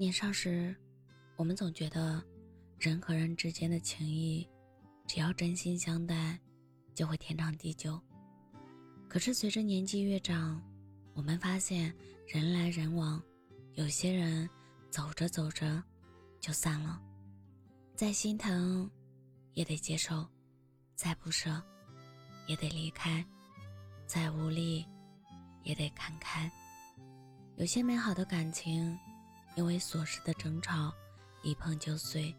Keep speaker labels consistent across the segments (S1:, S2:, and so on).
S1: 年少时，我们总觉得人和人之间的情谊，只要真心相待，就会天长地久。可是随着年纪越长，我们发现人来人往，有些人走着走着就散了。再心疼，也得接受；再不舍，也得离开；再无力，也得看开。有些美好的感情。因为琐事的争吵，一碰就碎；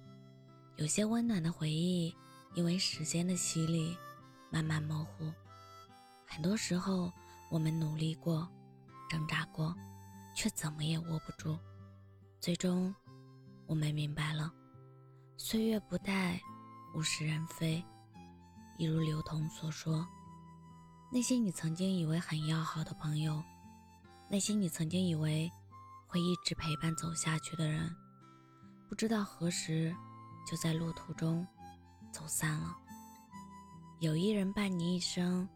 S1: 有些温暖的回忆，因为时间的洗礼，慢慢模糊。很多时候，我们努力过，挣扎过，却怎么也握不住。最终，我们明白了：岁月不待，物是人非。一如刘同所说，那些你曾经以为很要好的朋友，那些你曾经以为……会一直陪伴走下去的人，不知道何时就在路途中走散了。有一人伴你一生，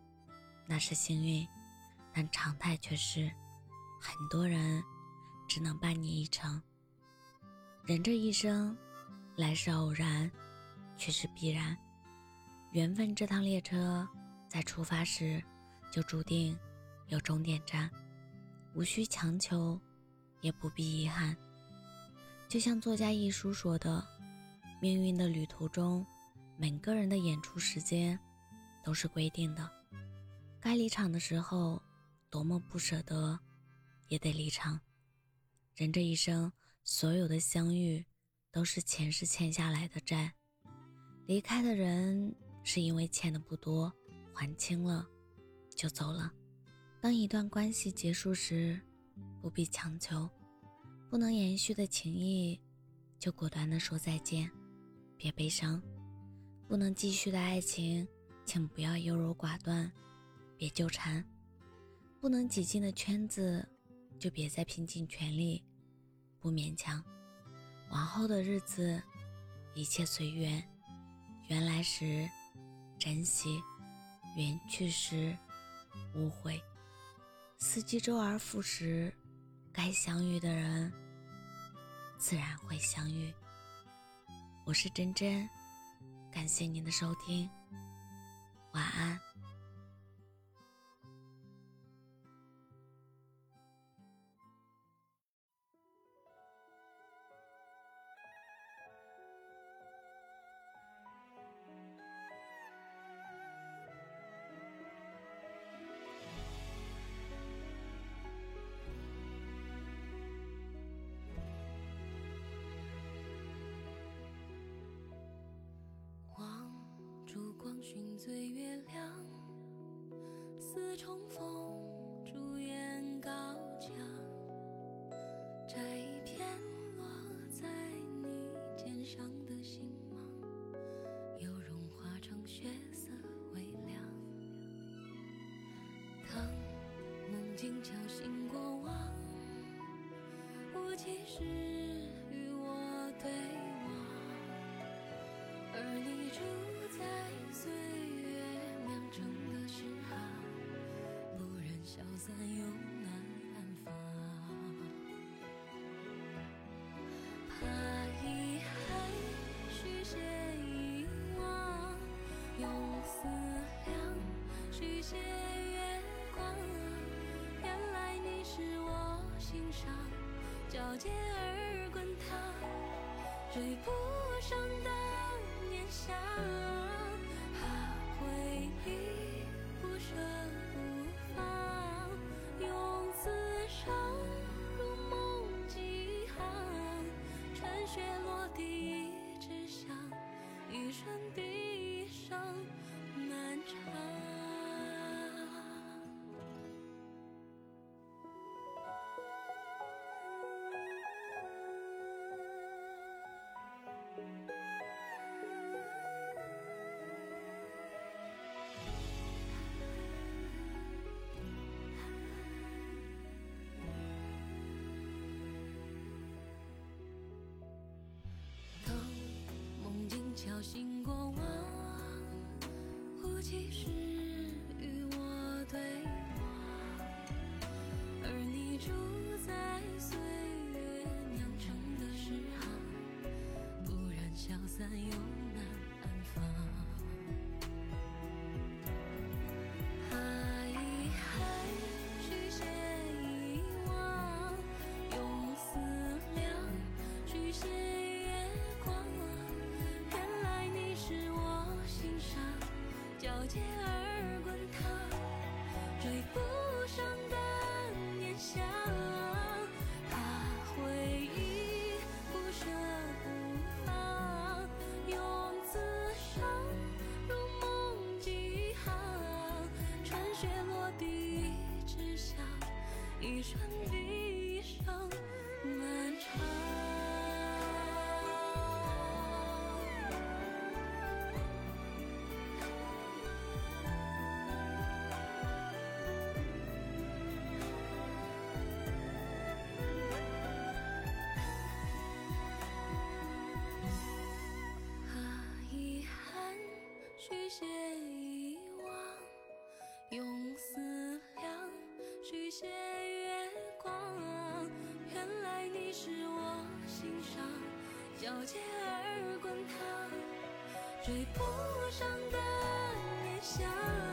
S1: 那是幸运，但常态却是很多人只能伴你一程。人这一生，来是偶然，却是必然。缘分这趟列车在出发时就注定有终点站，无需强求。也不必遗憾。就像作家一书说的：“命运的旅途中，每个人的演出时间都是规定的。该离场的时候，多么不舍得，也得离场。人这一生，所有的相遇都是前世欠下来的债。离开的人是因为欠的不多，还清了就走了。当一段关系结束时，不必强求，不能延续的情谊，就果断的说再见，别悲伤；不能继续的爱情，请不要优柔寡断，别纠缠；不能挤进的圈子，就别再拼尽全力，不勉强。往后的日子，一切随缘，缘来时珍惜，缘去时无悔。四季周而复始，该相遇的人自然会相遇。我是真真，感谢您的收听，晚安。
S2: 寻醉月亮，似重逢，朱颜高墙。摘一片落在你肩上的星芒，又融化成血色微凉。当梦境敲醒过往，无其实散又难安放。怕遗憾，续写遗忘，用思量续写月光。原来你是我心上皎洁而滚烫，追不上的念想。怕回忆不舍醒过往无其事与我对话。而你住在岁月酿成的诗行不然消散又皎洁而滚烫，追不上的念想。怕回忆不舍不放，用此生如梦几行。春雪落地，只想一瞬写遗忘，用思量续写月光。原来你是我心上皎洁而滚烫，追不上的念想。